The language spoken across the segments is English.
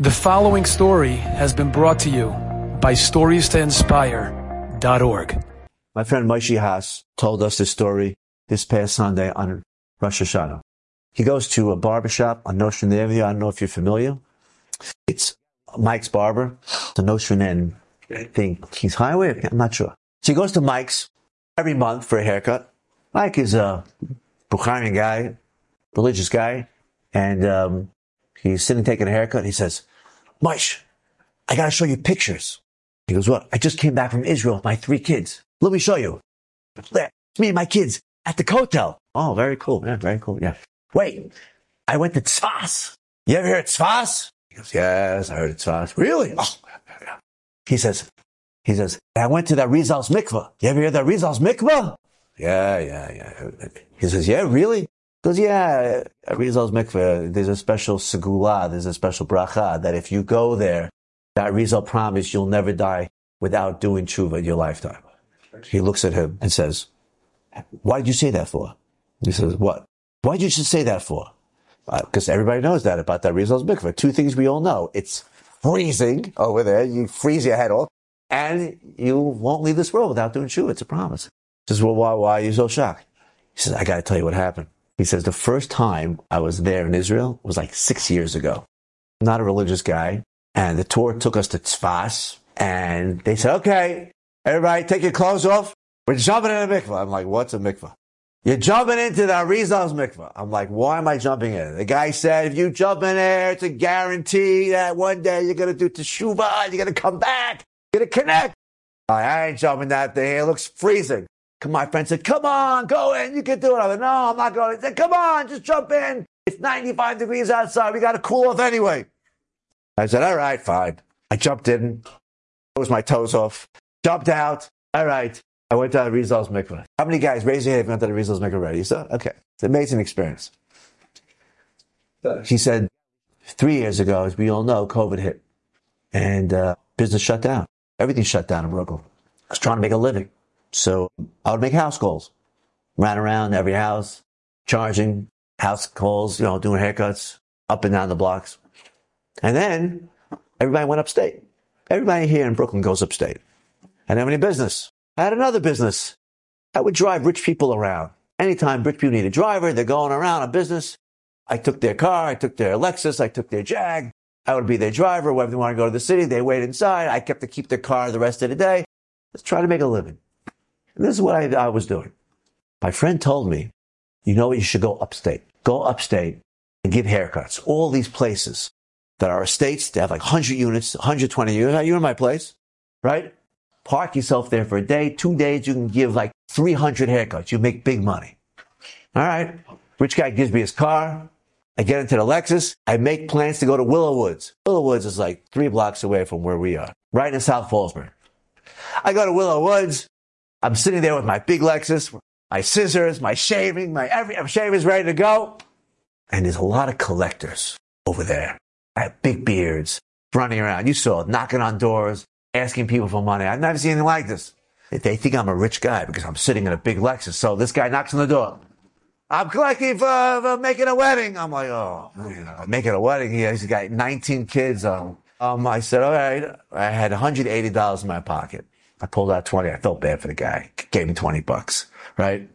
The following story has been brought to you by StoriesToInspire.org. My friend Moshe Haas told us this story this past Sunday on Rosh Hashanah. He goes to a barbershop on Nostrand Avenue. I don't know if you're familiar. It's Mike's Barber, the Nostrand End. I think Kings Highway. I'm not sure. So he goes to Mike's every month for a haircut. Mike is a Bukharian guy, religious guy, and um, he's sitting taking a haircut. He says, Moshe, I got to show you pictures. He goes, what? I just came back from Israel with my three kids. Let me show you. There, It's me and my kids at the hotel. Oh, very cool. Yeah, very cool. Yeah. Wait, I went to Tzfas. You ever hear of Tzfas? He goes, yes, I heard of Tzfas. Really? Oh, yeah. He says, he says, I went to the Arizal's mikvah. You ever hear the Arizal's mikvah? Yeah, yeah, yeah. He says, yeah, really? Goes, yeah, Arizal's mikveh, there's a special segula, there's a special bracha that if you go there, the Arizal promised you'll never die without doing tshuva in your lifetime. He looks at him and says, why did you say that for? He says, what? Why did you just say that for? Uh, because everybody knows that about the Arizal's mikveh. Two things we all know. It's freezing over there. You freeze your head off and you won't leave this world without doing tshuva. It's a promise. He says, well, why, why are you so shocked? He says, I got to tell you what happened. He says, the first time I was there in Israel was like six years ago. I'm not a religious guy. And the tour took us to Tzfas and they said, okay, everybody take your clothes off. We're jumping in a mikvah. I'm like, what's a mikvah? You're jumping into the Arizal's mikvah. I'm like, why am I jumping in? The guy said, if you jump in there, it's a guarantee that one day you're going to do teshuvah, you're going to come back, you're going to connect. I ain't jumping that thing. It looks freezing. My friend said, come on, go in. You can do it. I said, no, I'm not going. He said, come on, just jump in. It's 95 degrees outside. We got to cool off anyway. I said, all right, fine. I jumped in, closed my toes off, jumped out. All right. I went to the Arizal's mikvah. How many guys raise your hand if you went to the Arizal's mikvah already? So, okay. It's an amazing experience. He said, three years ago, as we all know, COVID hit and uh, business shut down. Everything shut down in Brooklyn. I was trying to make a living. So I would make house calls. Ran around every house, charging house calls, you know, doing haircuts up and down the blocks. And then everybody went upstate. Everybody here in Brooklyn goes upstate. I didn't have any business. I had another business. I would drive rich people around. Anytime rich people need a driver, they're going around a business. I took their car, I took their Lexus, I took their Jag. I would be their driver. Whenever they want to go to the city, they wait inside. I kept to keep their car the rest of the day. Let's try to make a living. And this is what I, I was doing. My friend told me, you know what? You should go upstate. Go upstate and give haircuts. All these places that are estates, they have like 100 units, 120 units. You're in my place, right? Park yourself there for a day, two days. You can give like 300 haircuts. You make big money. All right. Rich guy gives me his car. I get into the Lexus. I make plans to go to Willow Woods. Willow Woods is like three blocks away from where we are, right in South Fallsburg. I go to Willow Woods. I'm sitting there with my big Lexus, my scissors, my shaving, my every shaving's ready to go. And there's a lot of collectors over there. I have big beards running around. You saw knocking on doors, asking people for money. I've never seen anything like this. They think I'm a rich guy because I'm sitting in a big Lexus. So this guy knocks on the door. I'm collecting for, for making a wedding. I'm like, oh, making a wedding. He, he's got 19 kids. Um, um, I said, all right. I had $180 in my pocket. I pulled out 20. I felt bad for the guy. Gave me 20 bucks, right?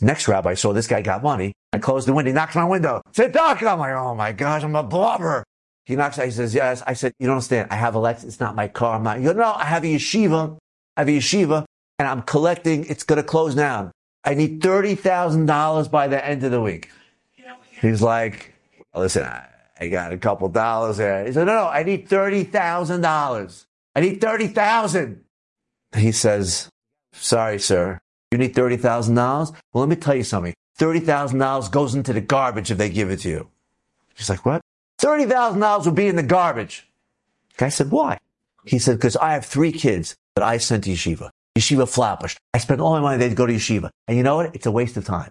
Next rabbi saw this guy got money. I closed the window. He knocks on my window. Said, Doc. I'm like, oh my gosh, I'm a blubber. He knocks. He says, yes. I said, you don't understand. I have a Lexus. It's not my car. I'm not. You no, I have a yeshiva. I have a yeshiva and I'm collecting. It's going to close down. I need $30,000 by the end of the week. He's like, listen, I, I got a couple dollars there. He said, no, no, I need $30,000. I need 30,000. He says, sorry, sir. You need $30,000? Well, let me tell you something. $30,000 goes into the garbage if they give it to you. He's like, what? $30,000 will be in the garbage. Guy said, why? He said, because I have three kids that I sent to yeshiva. Yeshiva Flatbush. I spent all my money to go to yeshiva. And you know what? It's a waste of time.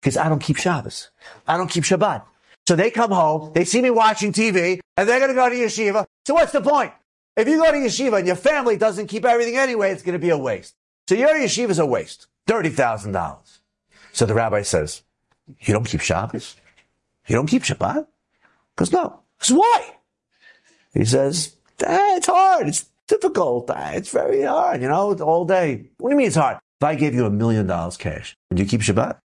Because I don't keep Shabbos. I don't keep Shabbat. So they come home, they see me watching TV, and they're going to go to yeshiva. So what's the point? If you go to yeshiva and your family doesn't keep everything anyway, it's going to be a waste. So your yeshiva is a waste. $30,000. So the rabbi says, you don't keep Shabbos? You don't keep Shabbat? Because no. Because why? He says, eh, it's hard. It's difficult. Eh, It's very hard, you know, all day. What do you mean it's hard? If I gave you a million dollars cash, would you keep Shabbat?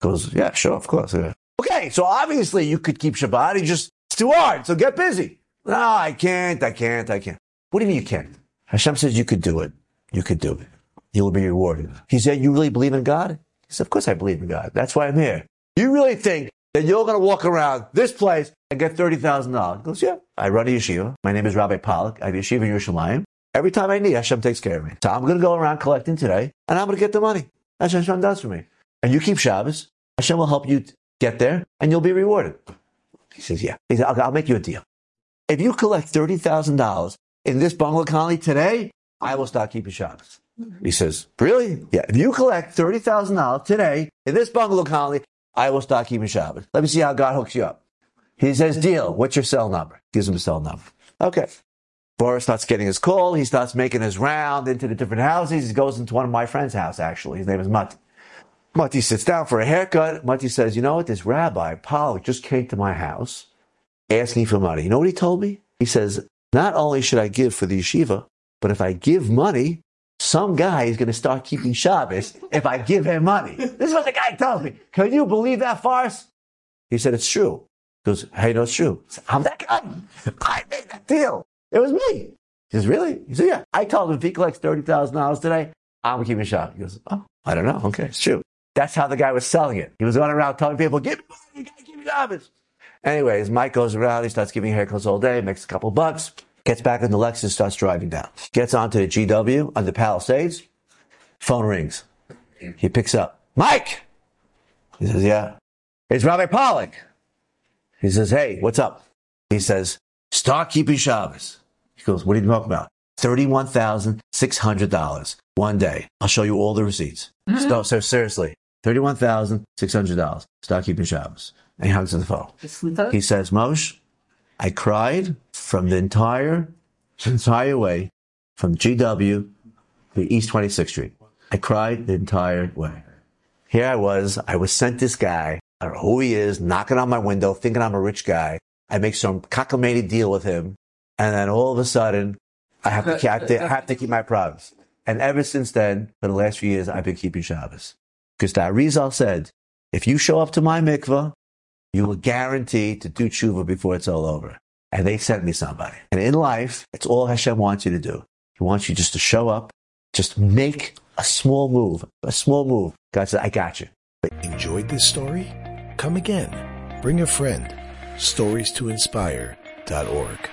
Goes, yeah, sure, of course. yeah." Okay, so obviously you could keep Shabbat. He just, it's too hard, so get busy. No, I can't, I can't, I can't. What do you mean you can't? Hashem says you could do it. You could do it. You will be rewarded. He said, you really believe in God? He said, of course I believe in God. That's why I'm here. You really think that you're going to walk around this place and get $30,000? He goes, yeah. I run a yeshiva. My name is Rabbi Pollock. I have yeshiva in Yerushalayim. Every time I need, Hashem takes care of me. So I'm going to go around collecting today and I'm going to get the money. That's what Hashem does for me. And you keep Shabbos. Hashem will help you get there and you'll be rewarded. He says, yeah. He said, I'll, I'll make you a deal. If you collect $30,000 in this bungalow colony today, I will start keeping Shabbos. He says, really? Yeah. If you collect $30,000 today in this bungalow colony, I will start keeping Shabbos. Let me see how God hooks you up. He says, deal. What's your cell number? Gives him a cell number. Okay. Boris starts getting his call. He starts making his round into the different houses. He goes into one of my friend's house, actually. His name is Mati. Mati sits down for a haircut. Mati says, you know what? This rabbi, Pollock, just came to my house asking for money. You know what he told me? He says, not only should I give for the yeshiva, but if I give money, some guy is going to start keeping Shabbos if I give him money. This is what the guy tells me. Can you believe that farce? He said, it's true. He goes, hey, no, it's true. Said, I'm that guy. I made that deal. It was me. He says, really? He said, yeah. I told him if he collects $30,000 today, I'm keeping Shabbos. He goes, oh, I don't know. Okay, it's true. That's how the guy was selling it. He was going around telling people, give me money, you gotta give me Shabbos. Anyways, Mike goes around, he starts giving haircuts all day, makes a couple bucks, gets back in the Lexus, starts driving down. Gets onto the GW on the Palisades. Phone rings. He picks up. Mike! He says, yeah. It's Rabbi Pollock. He says, hey, what's up? He says, start keeping Shabbos. He goes, what are you talking about? $31,600 one day. I'll show you all the receipts. Mm-hmm. So, so seriously, $31,600. Start keeping Shabbos. And he hugs the phone. He says, Moshe, I cried from the entire, entire way from GW to East 26th Street. I cried the entire way. Here I was. I was sent this guy. I don't know who he is, knocking on my window, thinking I'm a rich guy. I make some cockamamie deal with him. And then all of a sudden, I have to, I have to, I have to keep my promise. And ever since then, for the last few years, I've been keeping Shabbos. Because the Arizal said, if you show up to my mikvah, you will guarantee to do tshuva before it's all over. And they sent me somebody. And in life, it's all Hashem wants you to do. He wants you just to show up, just make a small move, a small move. God said, I got you. Enjoyed this story? Come again. Bring a friend. Stories to inspire.org.